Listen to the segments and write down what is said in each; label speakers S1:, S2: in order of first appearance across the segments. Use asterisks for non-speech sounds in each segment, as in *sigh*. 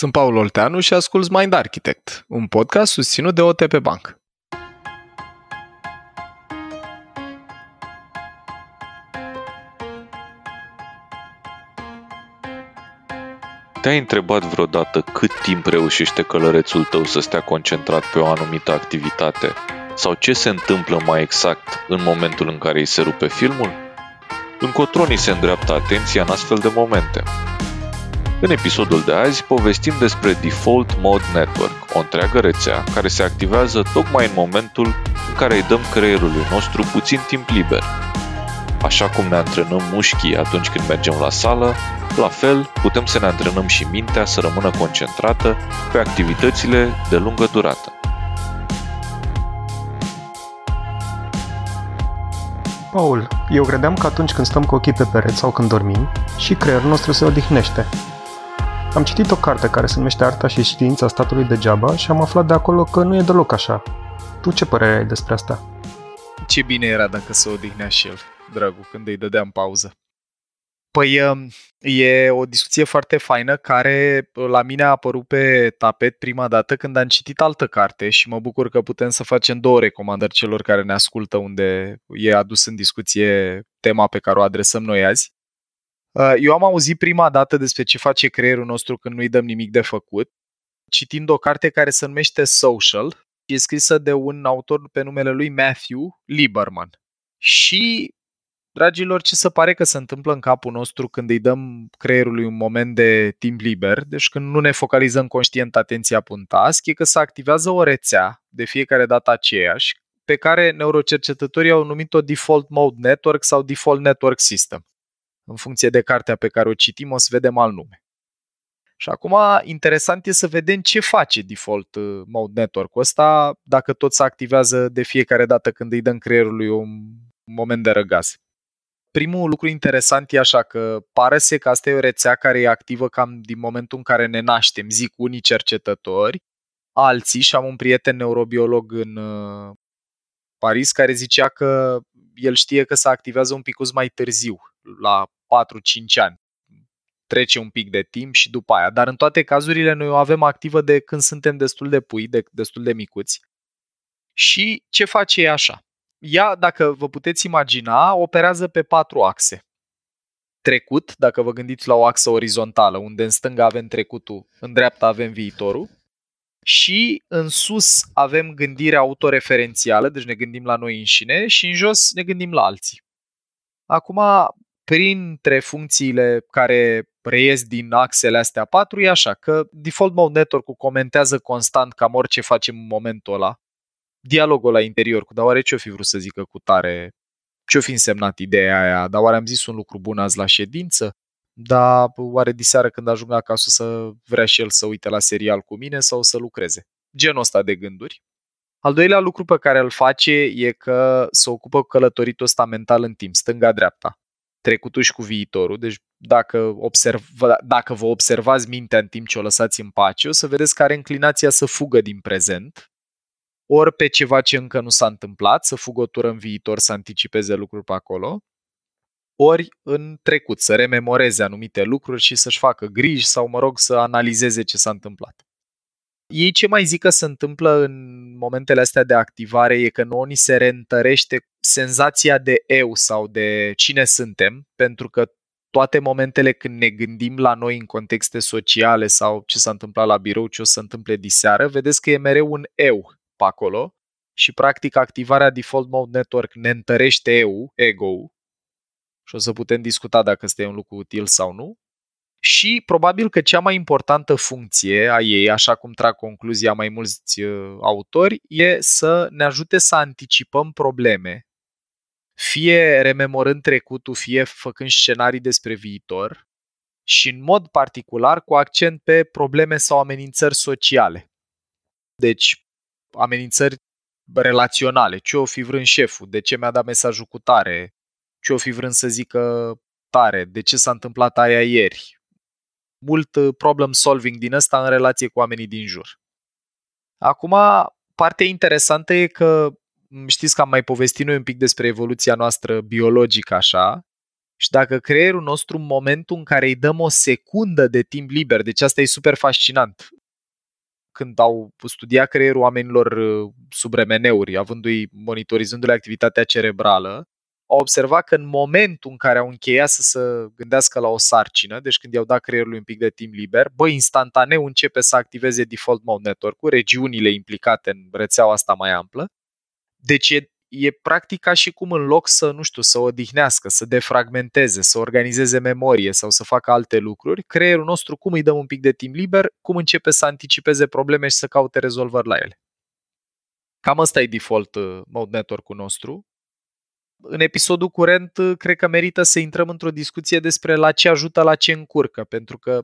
S1: Sunt Paul Olteanu și ascult Mind Architect, un podcast susținut de OTP Bank.
S2: Te-ai întrebat vreodată cât timp reușește călărețul tău să stea concentrat pe o anumită activitate? Sau ce se întâmplă mai exact în momentul în care îi se rupe filmul? Încotro ni se îndreaptă atenția în astfel de momente. În episodul de azi povestim despre Default Mode Network, o întreagă rețea care se activează tocmai în momentul în care îi dăm creierului nostru puțin timp liber. Așa cum ne antrenăm mușchii atunci când mergem la sală, la fel putem să ne antrenăm și mintea să rămână concentrată pe activitățile de lungă durată.
S3: Paul, eu credeam că atunci când stăm cu ochii pe pereți sau când dormim, și creierul nostru se odihnește. Am citit o carte care se numește Arta și știința statului degeaba și am aflat de acolo că nu e deloc așa. Tu ce părere ai despre asta?
S1: Ce bine era dacă se odihnea și el, dragul, când îi dădeam pauză. Păi um, e o discuție foarte faină care la mine a apărut pe tapet prima dată când am citit altă carte și mă bucur că putem să facem două recomandări celor care ne ascultă unde e adus în discuție tema pe care o adresăm noi azi. Uh, eu am auzit prima dată despre ce face creierul nostru când nu-i dăm nimic de făcut, citind o carte care se numește Social, e scrisă de un autor pe numele lui Matthew Lieberman. Și, dragilor, ce se pare că se întâmplă în capul nostru când îi dăm creierului un moment de timp liber, deci când nu ne focalizăm conștient atenția pe un task, e că se activează o rețea de fiecare dată aceeași, pe care neurocercetătorii au numit-o Default Mode Network sau Default Network System în funcție de cartea pe care o citim, o să vedem alt nume. Și acum, interesant e să vedem ce face default uh, mode network-ul ăsta dacă tot se activează de fiecare dată când îi dăm creierului un moment de răgaz. Primul lucru interesant e așa că pare să că asta e o rețea care e activă cam din momentul în care ne naștem, zic unii cercetători, alții, și am un prieten neurobiolog în uh, Paris care zicea că el știe că se activează un pic mai târziu, la 4-5 ani. Trece un pic de timp și după aia. Dar în toate cazurile noi o avem activă de când suntem destul de pui, de, destul de micuți. Și ce face ea așa? Ea, dacă vă puteți imagina, operează pe patru axe. Trecut, dacă vă gândiți la o axă orizontală, unde în stânga avem trecutul, în dreapta avem viitorul, și în sus avem gândire autoreferențială, deci ne gândim la noi înșine, și în jos ne gândim la alții. Acum, printre funcțiile care reies din axele astea patru e așa, că Default Mode Network-ul comentează constant cam orice facem în momentul ăla, dialogul la interior cu, dar oare ce-o fi vrut să zică cu tare, ce-o fi însemnat ideea aia, dar oare am zis un lucru bun azi la ședință, dar oare diseară când ajung acasă să vrea și el să uite la serial cu mine sau să lucreze. Genul ăsta de gânduri. Al doilea lucru pe care îl face e că se ocupă cu călătoritul ăsta mental în timp, stânga-dreapta trecutul și cu viitorul. Deci dacă, observ, dacă vă observați mintea în timp ce o lăsați în pace, o să vedeți că are înclinația să fugă din prezent, ori pe ceva ce încă nu s-a întâmplat, să fugă o tură în viitor, să anticipeze lucruri pe acolo, ori în trecut, să rememoreze anumite lucruri și să-și facă griji sau, mă rog, să analizeze ce s-a întâmplat. Ei ce mai zic că se întâmplă în momentele astea de activare e că nouă ni se reîntărește senzația de eu sau de cine suntem, pentru că toate momentele când ne gândim la noi în contexte sociale sau ce s-a întâmplat la birou, ce o să se întâmple diseară, vedeți că e mereu un eu pe acolo și practic activarea Default Mode Network ne întărește eu, ego și o să putem discuta dacă este un lucru util sau nu. Și probabil că cea mai importantă funcție a ei, așa cum trag concluzia mai mulți uh, autori, e să ne ajute să anticipăm probleme, fie rememorând trecutul, fie făcând scenarii despre viitor și în mod particular cu accent pe probleme sau amenințări sociale. Deci, amenințări relaționale. Ce o fi vrând șeful? De ce mi-a dat mesajul cu tare? Ce o fi vrând să zică tare? De ce s-a întâmplat aia ieri? Mult uh, problem solving din ăsta în relație cu oamenii din jur. Acum, partea interesantă e că știți că am mai povestit noi un pic despre evoluția noastră biologică așa Și dacă creierul nostru, în momentul în care îi dăm o secundă de timp liber, deci asta e super fascinant, când au studiat creierul oamenilor uh, sub remeneuri, avându-i, monitorizându-le activitatea cerebrală, au observat că în momentul în care au încheiat să se gândească la o sarcină, deci când i-au dat creierului un pic de timp liber, bă, instantaneu începe să activeze default mode network-ul, regiunile implicate în rețeaua asta mai amplă. Deci e, e practic ca și cum în loc să, nu știu, să odihnească, să defragmenteze, să organizeze memorie sau să facă alte lucruri, creierul nostru, cum îi dăm un pic de timp liber, cum începe să anticipeze probleme și să caute rezolvări la ele. Cam asta e default uh, mode network-ul nostru în episodul curent, cred că merită să intrăm într-o discuție despre la ce ajută, la ce încurcă, pentru că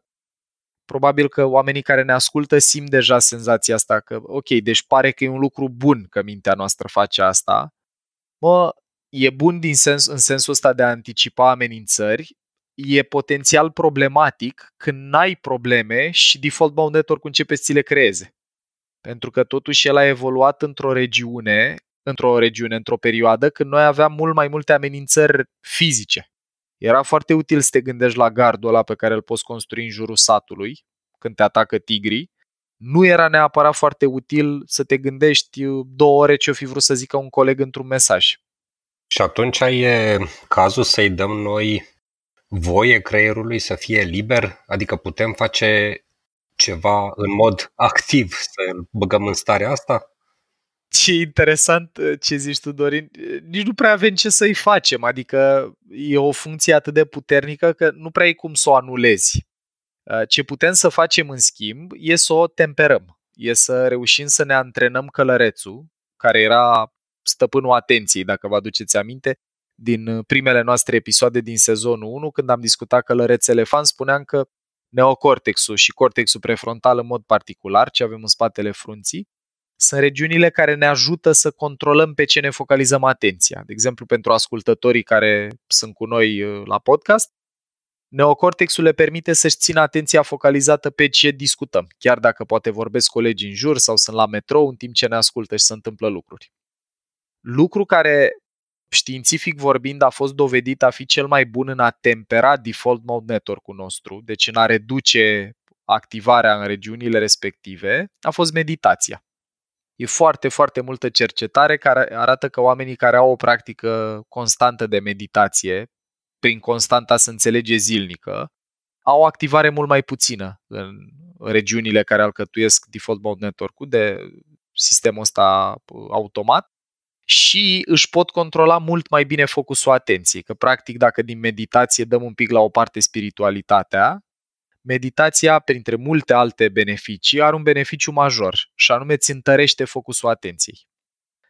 S1: probabil că oamenii care ne ascultă simt deja senzația asta că, ok, deci pare că e un lucru bun că mintea noastră face asta. Mă, e bun din sens, în sensul ăsta de a anticipa amenințări, e potențial problematic când n-ai probleme și default mode network începe să ți le creeze. Pentru că totuși el a evoluat într-o regiune într-o regiune, într-o perioadă, când noi aveam mult mai multe amenințări fizice. Era foarte util să te gândești la gardul ăla pe care îl poți construi în jurul satului, când te atacă tigrii. Nu era neapărat foarte util să te gândești două ore ce-o fi vrut să zică un coleg într-un mesaj.
S4: Și atunci e cazul să-i dăm noi voie creierului să fie liber? Adică putem face ceva în mod activ să-l băgăm în starea asta?
S1: Ce interesant uh, ce zici tu, Dorin. Uh, nici nu prea avem ce să-i facem, adică e o funcție atât de puternică că nu prea e cum să o anulezi. Uh, ce putem să facem în schimb e să o temperăm, e să reușim să ne antrenăm călărețul, care era stăpânul atenției, dacă vă aduceți aminte, din primele noastre episoade din sezonul 1, când am discutat călăreț elefant, spuneam că neocortexul și cortexul prefrontal în mod particular, ce avem în spatele frunții, sunt regiunile care ne ajută să controlăm pe ce ne focalizăm atenția. De exemplu, pentru ascultătorii care sunt cu noi uh, la podcast, neocortexul le permite să-și țină atenția focalizată pe ce discutăm, chiar dacă poate vorbesc colegii în jur sau sunt la metrou în timp ce ne ascultă și se întâmplă lucruri. Lucru care, științific vorbind, a fost dovedit a fi cel mai bun în a tempera default mode network-ul nostru, deci în a reduce activarea în regiunile respective, a fost meditația. E foarte, foarte multă cercetare care arată că oamenii care au o practică constantă de meditație, prin constanta să înțelege zilnică, au o activare mult mai puțină în regiunile care alcătuiesc default mode network-ul de sistemul ăsta automat și își pot controla mult mai bine focusul atenției. Că practic dacă din meditație dăm un pic la o parte spiritualitatea, meditația, printre multe alte beneficii, are un beneficiu major și anume îți întărește focusul atenției.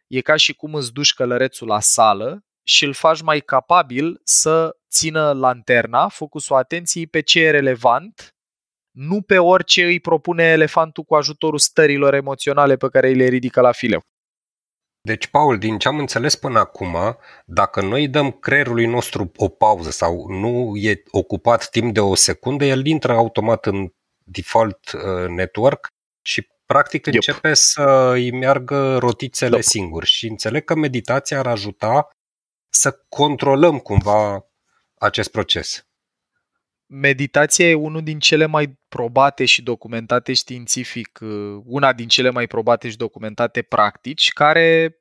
S1: E ca și cum îți duci călărețul la sală și îl faci mai capabil să țină lanterna, focusul atenției pe ce e relevant, nu pe orice îi propune elefantul cu ajutorul stărilor emoționale pe care îi le ridică la fileu.
S4: Deci, Paul, din ce am înțeles până acum, dacă noi dăm creierului nostru o pauză sau nu e ocupat timp de o secundă, el intră automat în default uh, network și practic yep. începe să îi meargă rotițele yep. singur. Și înțeleg că meditația ar ajuta să controlăm cumva acest proces.
S1: Meditația e unul din cele mai probate și documentate științific, uh, una din cele mai probate și documentate practici, care,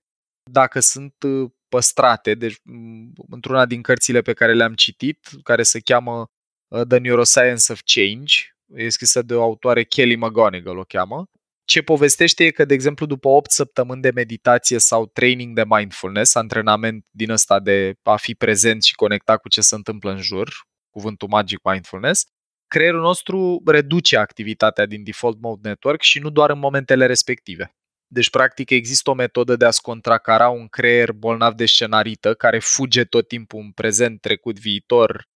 S1: dacă sunt uh, păstrate, deci mm, într-una din cărțile pe care le-am citit, care se cheamă uh, The Neuroscience of Change, e scrisă de o autoare Kelly McGonigal, o cheamă, ce povestește e că, de exemplu, după 8 săptămâni de meditație sau training de mindfulness, antrenament din ăsta de a fi prezent și conectat cu ce se întâmplă în jur, cuvântul magic mindfulness, creierul nostru reduce activitatea din default mode network și nu doar în momentele respective. Deci, practic, există o metodă de a-ți contracara un creier bolnav de scenarită care fuge tot timpul în prezent, trecut, viitor,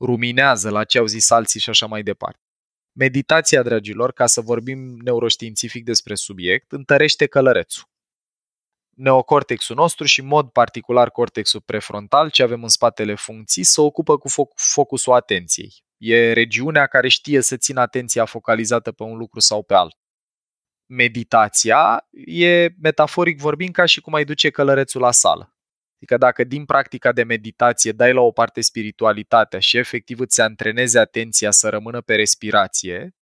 S1: ruminează la ce au zis alții și așa mai departe. Meditația, dragilor, ca să vorbim neuroștiințific despre subiect, întărește călărețul neocortexul nostru și în mod particular cortexul prefrontal, ce avem în spatele funcții, se ocupă cu foc- focusul atenției. E regiunea care știe să țină atenția focalizată pe un lucru sau pe altul. Meditația e, metaforic vorbind, ca și cum ai duce călărețul la sală. Adică dacă din practica de meditație dai la o parte spiritualitatea și efectiv îți antrenezi atenția să rămână pe respirație,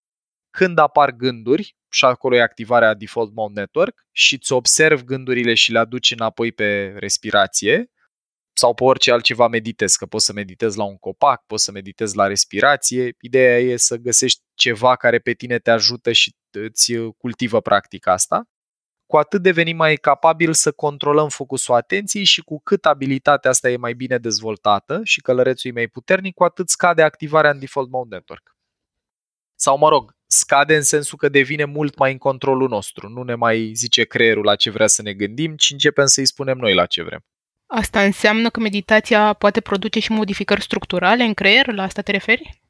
S1: când apar gânduri, și acolo e activarea Default Mode Network, și îți observi gândurile și le aduci înapoi pe respirație, sau pe orice altceva meditezi, că poți să meditezi la un copac, poți să meditezi la respirație. Ideea e să găsești ceva care pe tine te ajută și îți cultivă practica asta. Cu atât devenim mai capabil să controlăm focusul atenției și cu cât abilitatea asta e mai bine dezvoltată și călărețul e mai puternic, cu atât scade activarea în default mode network. Sau mă rog, scade în sensul că devine mult mai în controlul nostru. Nu ne mai zice creierul la ce vrea să ne gândim, ci începem să-i spunem noi la ce vrem.
S5: Asta înseamnă că meditația poate produce și modificări structurale în creier? La asta te referi?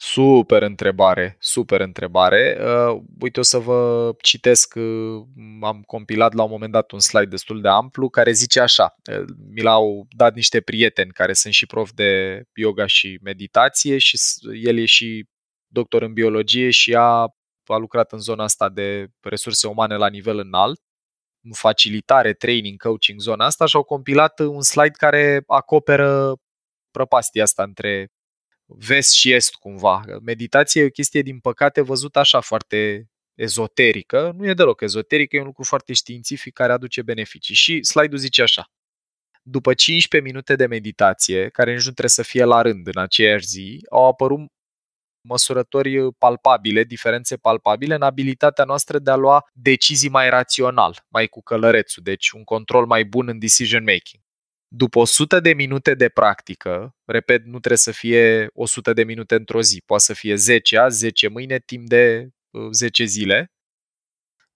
S1: Super întrebare, super întrebare. Uh, uite, o să vă citesc, uh, am compilat la un moment dat un slide destul de amplu care zice așa, uh, mi l-au dat niște prieteni care sunt și prof de yoga și meditație și el e și doctor în biologie și a, a lucrat în zona asta de resurse umane la nivel înalt facilitare, training, coaching, zona asta și au compilat un slide care acoperă prăpastia asta între vest și est cumva. Meditația e o chestie, din păcate, văzută așa foarte ezoterică. Nu e deloc ezoterică, e un lucru foarte științific care aduce beneficii. Și slide-ul zice așa. După 15 minute de meditație, care nici nu trebuie să fie la rând în aceeași zi, au apărut măsurători palpabile, diferențe palpabile în abilitatea noastră de a lua decizii mai rațional, mai cu călărețul, deci un control mai bun în decision making. După 100 de minute de practică, repet, nu trebuie să fie 100 de minute într-o zi, poate să fie 10 azi, 10 mâine, timp de 10 uh, zile,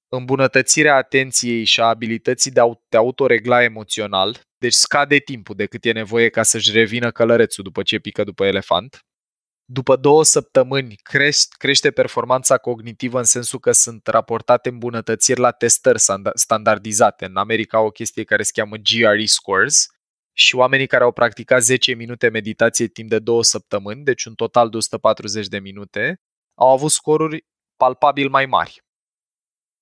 S1: îmbunătățirea atenției și a abilității de a te autoregla emoțional, deci scade timpul de cât e nevoie ca să-și revină călărețul după ce pică după elefant, după două săptămâni crește, crește performanța cognitivă în sensul că sunt raportate îmbunătățiri la testări standardizate. În America au o chestie care se cheamă GRE scores și oamenii care au practicat 10 minute meditație timp de două săptămâni, deci un total de 140 de minute, au avut scoruri palpabil mai mari.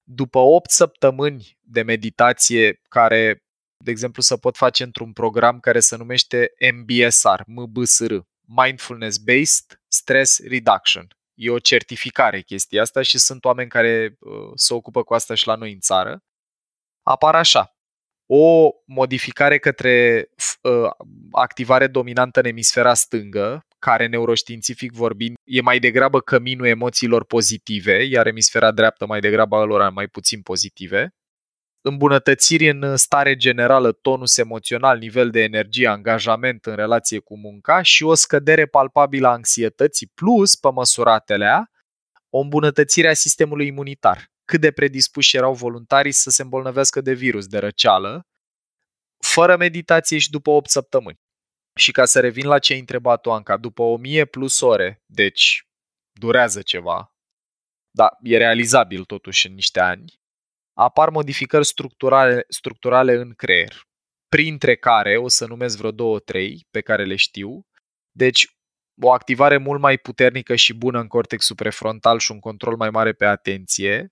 S1: După 8 săptămâni de meditație care, de exemplu, se pot face într-un program care se numește MBSR, MBSR, Mindfulness Based Stress Reduction. E o certificare chestia asta și sunt oameni care uh, se ocupă cu asta și la noi în țară. Apar așa. O modificare către uh, activare dominantă în emisfera stângă, care neuroștiințific vorbind e mai degrabă căminul emoțiilor pozitive, iar emisfera dreaptă mai degrabă alora mai puțin pozitive îmbunătățiri în stare generală, tonus emoțional, nivel de energie, angajament în relație cu munca și o scădere palpabilă a anxietății, plus, pe măsuratele o îmbunătățire a sistemului imunitar. Cât de predispuși erau voluntarii să se îmbolnăvească de virus, de răceală, fără meditație și după 8 săptămâni. Și ca să revin la ce ai întrebat tu, Anca, după 1000 plus ore, deci durează ceva, dar e realizabil totuși în niște ani, apar modificări structurale, structurale în creier, printre care o să numesc vreo două, trei pe care le știu. Deci, o activare mult mai puternică și bună în cortexul prefrontal și un control mai mare pe atenție,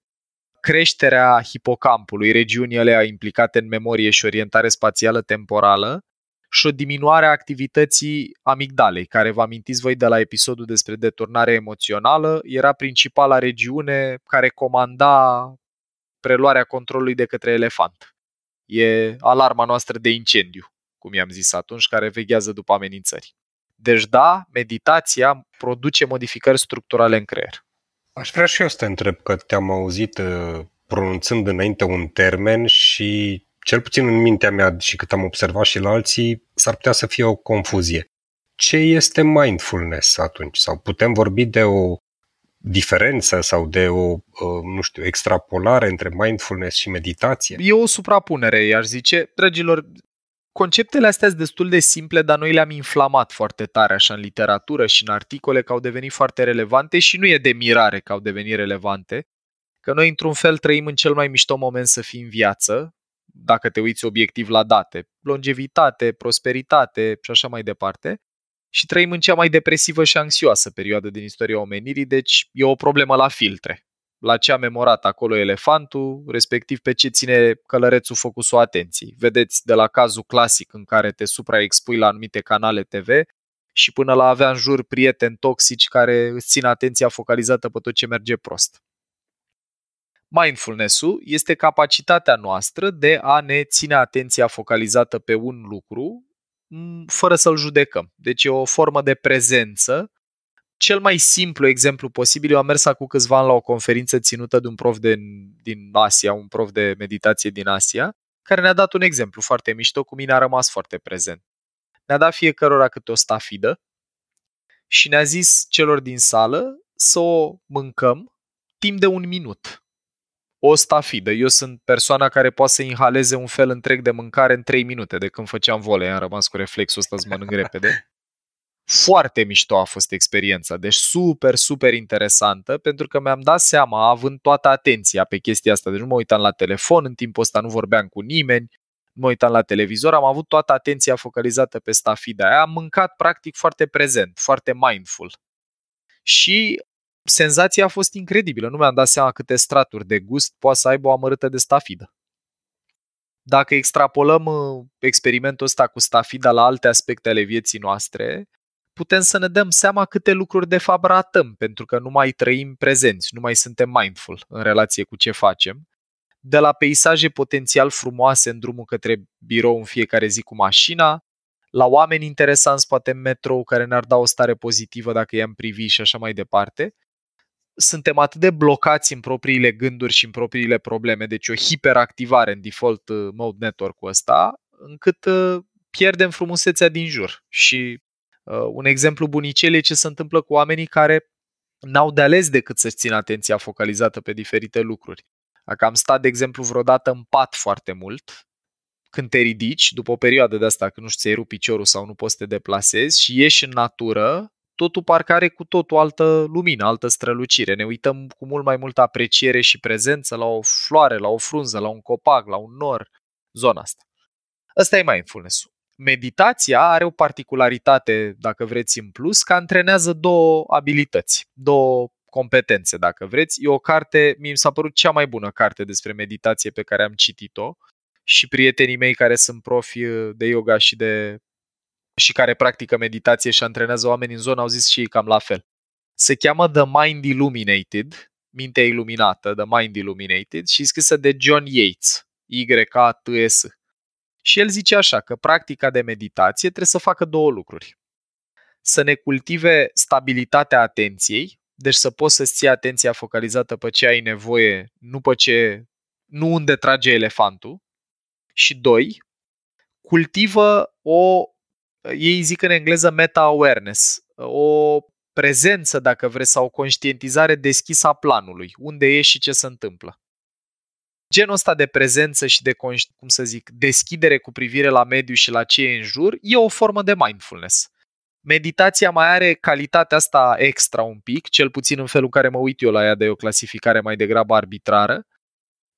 S1: creșterea hipocampului, regiunii alea implicate în memorie și orientare spațială temporală, și o diminuare a activității amigdalei, care vă amintiți voi de la episodul despre deturnare emoțională, era principala regiune care comanda preluarea controlului de către elefant. E alarma noastră de incendiu, cum i-am zis atunci, care veghează după amenințări. Deci da, meditația produce modificări structurale în creier.
S4: Aș vrea și eu să te întreb că te-am auzit uh, pronunțând înainte un termen și cel puțin în mintea mea și cât am observat și la alții, s-ar putea să fie o confuzie. Ce este mindfulness atunci? Sau putem vorbi de o diferență sau de o, uh, nu știu, extrapolare între mindfulness și meditație?
S1: E o suprapunere, i-aș zice. Dragilor, conceptele astea sunt destul de simple, dar noi le-am inflamat foarte tare așa în literatură și în articole că au devenit foarte relevante și nu e de mirare că au devenit relevante, că noi într-un fel trăim în cel mai mișto moment să fim în viață, dacă te uiți obiectiv la date, longevitate, prosperitate și așa mai departe, și trăim în cea mai depresivă și anxioasă perioadă din istoria omenirii, deci e o problemă la filtre. la ce a memorat acolo elefantul, respectiv pe ce ține călărețul focusul atenției. Vedeți de la cazul clasic în care te supraexpui la anumite canale TV și până la avea în jur prieteni toxici care îți țin atenția focalizată pe tot ce merge prost. Mindfulness-ul este capacitatea noastră de a ne ține atenția focalizată pe un lucru fără să-l judecăm. Deci e o formă de prezență. Cel mai simplu exemplu posibil, eu am mers acum câțiva ani la o conferință ținută de un prof de, din Asia, un prof de meditație din Asia, care ne-a dat un exemplu foarte mișto, cu mine a rămas foarte prezent. Ne-a dat fiecărora câte o stafidă și ne-a zis celor din sală să o mâncăm timp de un minut o stafidă. Eu sunt persoana care poate să inhaleze un fel întreg de mâncare în 3 minute. De când făceam volei, am rămas cu reflexul ăsta să mănânc repede. *laughs* Foarte mișto a fost experiența, deci super, super interesantă, pentru că mi-am dat seama, având toată atenția pe chestia asta, deci nu mă uitam la telefon, în timpul ăsta nu vorbeam cu nimeni, nu mă uitam la televizor, am avut toată atenția focalizată pe stafida aia, am mâncat practic foarte prezent, foarte mindful. Și senzația a fost incredibilă. Nu mi-am dat seama câte straturi de gust poate să aibă o amărâtă de stafidă. Dacă extrapolăm uh, experimentul ăsta cu stafida la alte aspecte ale vieții noastre, putem să ne dăm seama câte lucruri de fapt ratăm, pentru că nu mai trăim prezenți, nu mai suntem mindful în relație cu ce facem. De la peisaje potențial frumoase în drumul către birou în fiecare zi cu mașina, la oameni interesanți poate în metrou care ne-ar da o stare pozitivă dacă i-am privi și așa mai departe, suntem atât de blocați în propriile gânduri și în propriile probleme, deci o hiperactivare în default uh, mode network-ul ăsta, încât uh, pierdem frumusețea din jur. Și uh, un exemplu bunicel e ce se întâmplă cu oamenii care n-au de ales decât să-și țină atenția focalizată pe diferite lucruri. Dacă am stat, de exemplu, vreodată în pat foarte mult, când te ridici, după o perioadă de asta, când nu știu, ți-ai rupt piciorul sau nu poți să te deplasezi și ieși în natură, totul parcă are cu totul altă lumină, altă strălucire. Ne uităm cu mult mai multă apreciere și prezență la o floare, la o frunză, la un copac, la un nor, zona asta. Ăsta e mindfulness-ul. Meditația are o particularitate, dacă vreți, în plus, că antrenează două abilități, două competențe, dacă vreți. E o carte, mi s-a părut cea mai bună carte despre meditație pe care am citit-o și prietenii mei care sunt profi de yoga și de și care practică meditație și antrenează oameni în zonă au zis și ei cam la fel. Se cheamă The Mind Illuminated, mintea iluminată, The Mind Illuminated și scrisă de John Yates, Y-A-T-S. Și el zice așa că practica de meditație trebuie să facă două lucruri. Să ne cultive stabilitatea atenției, deci să poți să-ți ții atenția focalizată pe ce ai nevoie, nu pe ce, nu unde trage elefantul. Și doi, cultivă o ei zic în engleză meta-awareness, o prezență, dacă vreți, sau o conștientizare deschisă a planului, unde e și ce se întâmplă. Genul ăsta de prezență și de, cum să zic, deschidere cu privire la mediu și la ce e în jur, e o formă de mindfulness. Meditația mai are calitatea asta extra un pic, cel puțin în felul în care mă uit eu la ea de o clasificare mai degrabă arbitrară,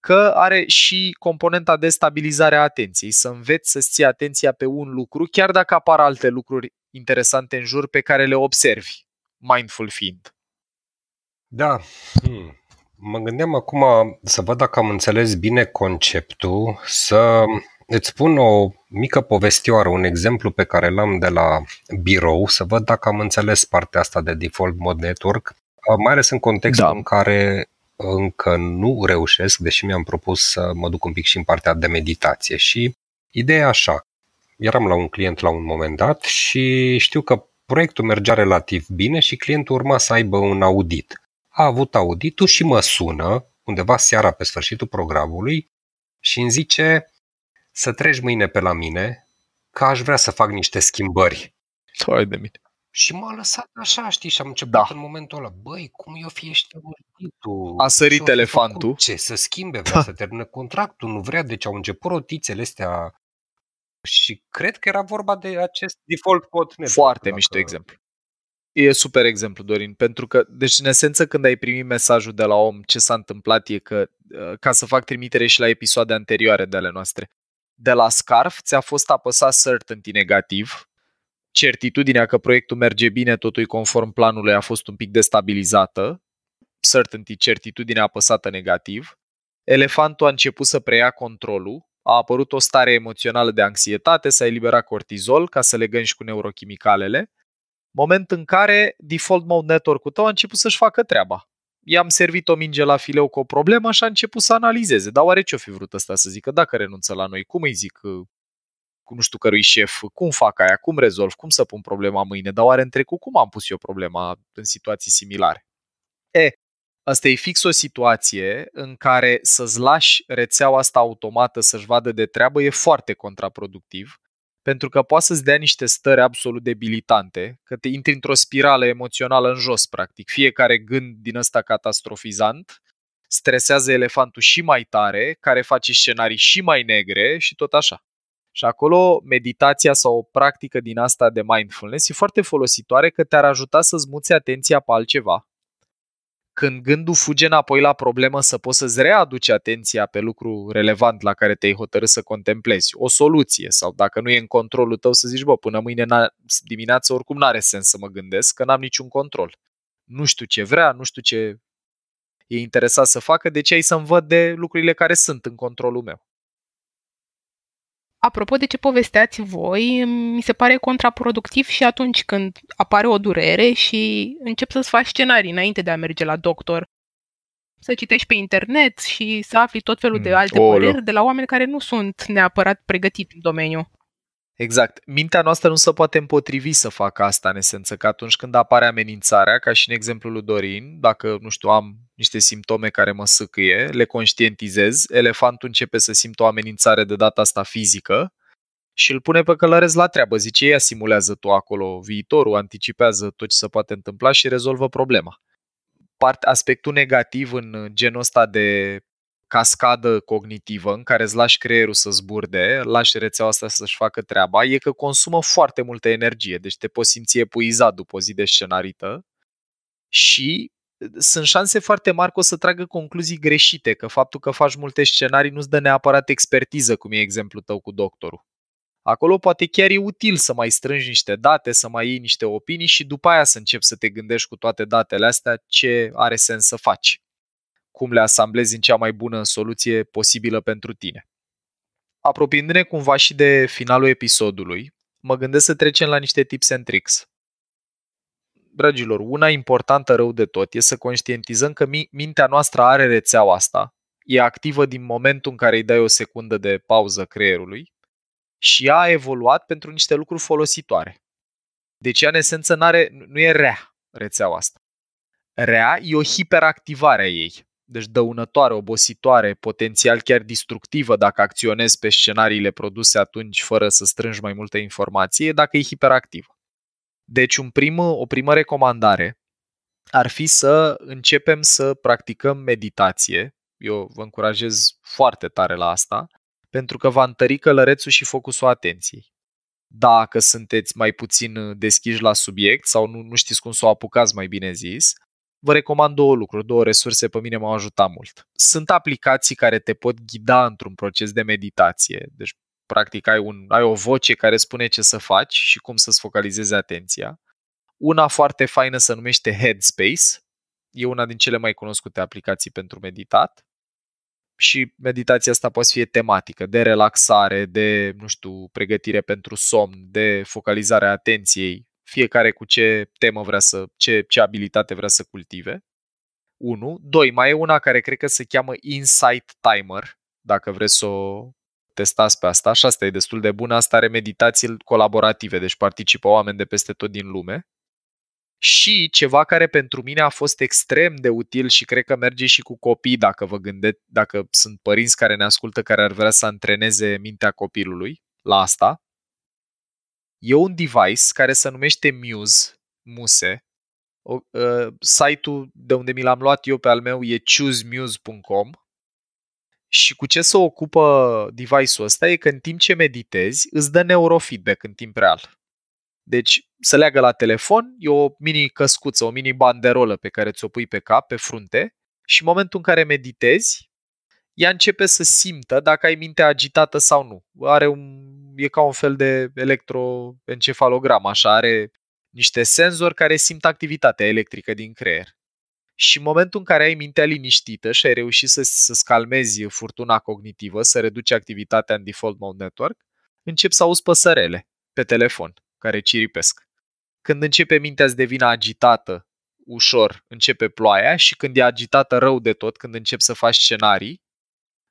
S1: că are și componenta de stabilizare a atenției, să înveți să-ți ții atenția pe un lucru, chiar dacă apar alte lucruri interesante în jur pe care le observi, mindful fiind.
S4: Da. Hmm. Mă gândeam acum să văd dacă am înțeles bine conceptul, să îți spun o mică povestioară, un exemplu pe care l-am de la birou, să văd dacă am înțeles partea asta de default mode network, mai ales în contextul da. în care încă nu reușesc, deși mi-am propus să mă duc un pic și în partea de meditație. Și ideea așa, eram la un client la un moment dat și știu că proiectul mergea relativ bine și clientul urma să aibă un audit. A avut auditul și mă sună undeva seara pe sfârșitul programului și îmi zice să treci mâine pe la mine că aș vrea să fac niște schimbări.
S1: Hai de mine.
S4: Și m-a lăsat așa, știi, și am început da. în momentul ăla, băi, cum eu fi ești tu?
S1: A sărit elefantul.
S4: Ce, să schimbe, vrea da. să termine contractul, nu vrea, deci au început rotițele astea și cred că era vorba de acest default pot net.
S1: Foarte dacă... mișto exemplu. E super exemplu, Dorin, pentru că, deci în esență când ai primit mesajul de la om, ce s-a întâmplat e că, uh, ca să fac trimitere și la episoade anterioare de ale noastre, de la Scarf ți-a fost apăsat certainty negativ, certitudinea că proiectul merge bine, totul conform planului a fost un pic destabilizată, certainty, certitudine apăsată negativ, elefantul a început să preia controlul, a apărut o stare emoțională de anxietate, s-a eliberat cortizol ca să legăm și cu neurochimicalele, moment în care default mode network-ul tău a început să-și facă treaba. I-am servit o minge la fileu cu o problemă și a început să analizeze. Dar oare ce-o fi vrut ăsta să zică? Dacă renunță la noi, cum îi zic cu nu știu cărui șef, cum fac aia, cum rezolv, cum să pun problema mâine, dar oare în trecut cum am pus eu problema în situații similare? E, asta e fix o situație în care să-ți lași rețeaua asta automată să-și vadă de treabă e foarte contraproductiv, pentru că poate să-ți dea niște stări absolut debilitante, că te intri într-o spirală emoțională în jos, practic. Fiecare gând din ăsta catastrofizant stresează elefantul și mai tare, care face scenarii și mai negre și tot așa. Și acolo meditația sau o practică din asta de mindfulness e foarte folositoare că te-ar ajuta să-ți muți atenția pe altceva. Când gândul fuge înapoi la problemă să poți să-ți readuci atenția pe lucru relevant la care te-ai hotărât să contemplezi, o soluție sau dacă nu e în controlul tău să zici, bă, până mâine dimineață oricum n-are sens să mă gândesc, că n-am niciun control. Nu știu ce vrea, nu știu ce e interesat să facă, de ce ai să-mi văd de lucrurile care sunt în controlul meu.
S5: Apropo de ce povesteați voi, mi se pare contraproductiv și atunci când apare o durere și încep să-ți faci scenarii înainte de a merge la doctor. Să citești pe internet și să afli tot felul de mm, alte Olo. păreri de la oameni care nu sunt neapărat pregătiți în domeniu.
S1: Exact. Mintea noastră nu se poate împotrivi să facă asta în esență, că atunci când apare amenințarea, ca și în exemplul lui Dorin, dacă, nu știu, am niște simptome care mă sâcâie, le conștientizez, elefantul începe să simtă o amenințare de data asta fizică și îl pune pe călărez la treabă. Zice, ea simulează tu acolo viitorul, anticipează tot ce se poate întâmpla și rezolvă problema. Part, aspectul negativ în genul ăsta de cascadă cognitivă în care îți lași creierul să zburde, lași rețeaua asta să-și facă treaba, e că consumă foarte multă energie, deci te poți simți epuizat după o zi de scenarită și sunt șanse foarte mari că o să tragă concluzii greșite, că faptul că faci multe scenarii nu-ți dă neapărat expertiză, cum e exemplul tău cu doctorul. Acolo poate chiar e util să mai strângi niște date, să mai iei niște opinii și după aia să începi să te gândești cu toate datele astea ce are sens să faci cum le asamblezi în cea mai bună soluție posibilă pentru tine. Apropiindu-ne cumva și de finalul episodului, mă gândesc să trecem la niște tips and tricks. Dragilor, una importantă rău de tot e să conștientizăm că mintea noastră are rețeaua asta, e activă din momentul în care îi dai o secundă de pauză creierului și ea a evoluat pentru niște lucruri folositoare. Deci ea, în esență, n-are, nu e rea rețeaua asta. Rea e o hiperactivare a ei deci dăunătoare, obositoare, potențial chiar distructivă dacă acționezi pe scenariile produse atunci fără să strângi mai multă informație, dacă e hiperactivă. Deci un prim, o primă recomandare ar fi să începem să practicăm meditație. Eu vă încurajez foarte tare la asta, pentru că va întări călărețul și focusul atenției. Dacă sunteți mai puțin deschiși la subiect sau nu, nu știți cum să o apucați mai bine zis, vă recomand două lucruri, două resurse pe mine m-au ajutat mult. Sunt aplicații care te pot ghida într-un proces de meditație, deci practic ai, un, ai o voce care spune ce să faci și cum să-ți focalizezi atenția. Una foarte faină se numește Headspace, e una din cele mai cunoscute aplicații pentru meditat și meditația asta poate fi tematică, de relaxare, de, nu știu, pregătire pentru somn, de focalizare a atenției, fiecare cu ce temă vrea să, ce, ce abilitate vrea să cultive. 1. 2. Mai e una care cred că se cheamă Insight Timer, dacă vreți să o testați pe asta. Și asta e destul de bună. Asta are meditații colaborative, deci participă oameni de peste tot din lume. Și ceva care pentru mine a fost extrem de util și cred că merge și cu copii dacă vă gândeți, dacă sunt părinți care ne ascultă care ar vrea să antreneze mintea copilului la asta, E un device care se numește Muse, Muse. O, uh, site-ul de unde mi l-am luat eu pe al meu e choosemuse.com și cu ce se ocupă device-ul ăsta e că în timp ce meditezi îți dă neurofeedback în timp real. Deci se leagă la telefon, e o mini căscuță, o mini banderolă pe care ți-o pui pe cap, pe frunte și în momentul în care meditezi, ea începe să simtă dacă ai mintea agitată sau nu. Are un e ca un fel de electroencefalogram, așa, are niște senzori care simt activitatea electrică din creier. Și în momentul în care ai mintea liniștită și ai reușit să, să calmezi furtuna cognitivă, să reduci activitatea în default mode network, încep să auzi păsărele pe telefon care ciripesc. Când începe mintea să devină agitată, ușor începe ploaia și când e agitată rău de tot, când începi să faci scenarii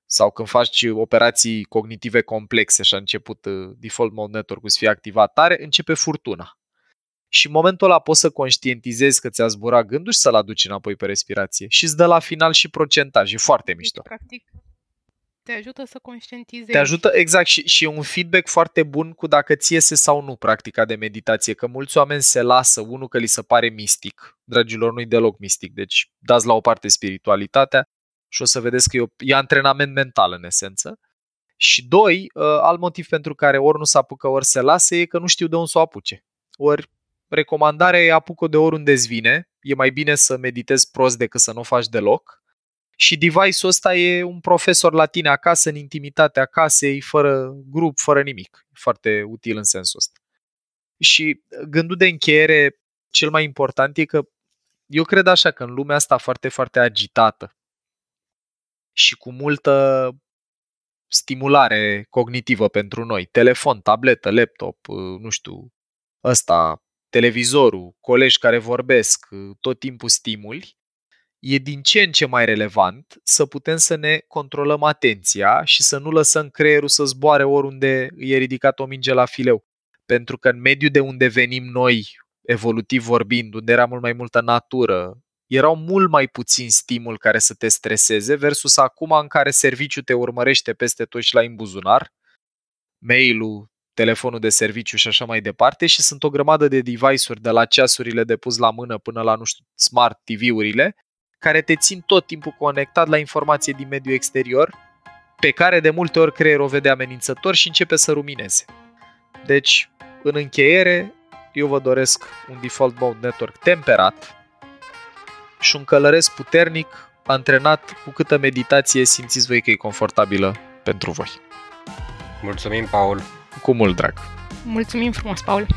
S1: sau când faci operații cognitive complexe și a început uh, default mode network să fie activat tare, începe furtuna. Și în momentul ăla poți să conștientizezi că ți-a zburat gândul și să-l aduci înapoi pe respirație. Și îți dă la final și procentaj. E foarte mișto.
S5: Deci, practic, te ajută să conștientizezi.
S1: Te ajută, exact, și, și un feedback foarte bun cu dacă ți iese sau nu practica de meditație, că mulți oameni se lasă, unul că li se pare mistic, dragilor, nu-i deloc mistic, deci dați la o parte spiritualitatea și o să vedeți că e, o, e antrenament mental în esență. Și doi, uh, alt motiv pentru care ori nu se apucă, ori se lasă, e că nu știu de unde să o apuce. Ori recomandarea e apucă de oriunde îți vine, e mai bine să meditezi prost decât să nu o faci deloc, și device-ul ăsta e un profesor la tine acasă, în intimitatea casei, fără grup, fără nimic. Foarte util în sensul ăsta. Și gândul de încheiere, cel mai important e că eu cred așa că în lumea asta foarte, foarte agitată și cu multă stimulare cognitivă pentru noi, telefon, tabletă, laptop, nu știu, ăsta, televizorul, colegi care vorbesc, tot timpul stimuli, e din ce în ce mai relevant să putem să ne controlăm atenția și să nu lăsăm creierul să zboare oriunde e ridicat o minge la fileu. Pentru că în mediul de unde venim noi, evolutiv vorbind, unde era mult mai multă natură, erau mult mai puțin stimul care să te streseze versus acum în care serviciul te urmărește peste tot și la în buzunar, mail-ul, telefonul de serviciu și așa mai departe și sunt o grămadă de device-uri de la ceasurile de pus la mână până la, nu știu, smart TV-urile care te țin tot timpul conectat la informație din mediul exterior, pe care de multe ori creierul o vede amenințător și începe să rumineze. Deci, în încheiere, eu vă doresc un default mode network temperat și un călăresc puternic, antrenat cu câtă meditație simțiți voi că e confortabilă pentru voi.
S4: Mulțumim, Paul!
S1: Cu mult drag!
S5: Mulțumim frumos, Paul!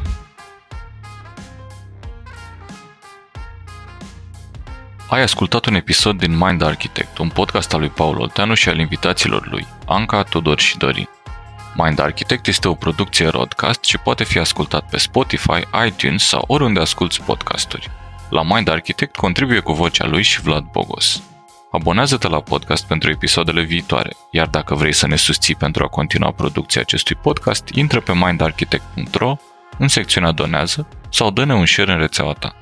S2: Ai ascultat un episod din Mind Architect, un podcast al lui Paul Olteanu și al invitaților lui, Anca, Tudor și Dorin. Mind Architect este o producție broadcast și poate fi ascultat pe Spotify, iTunes sau oriunde asculti podcasturi. La Mind Architect contribuie cu vocea lui și Vlad Bogos. Abonează-te la podcast pentru episoadele viitoare, iar dacă vrei să ne susții pentru a continua producția acestui podcast, intră pe mindarchitect.ro în secțiunea Donează sau dă-ne un share în rețeaua ta.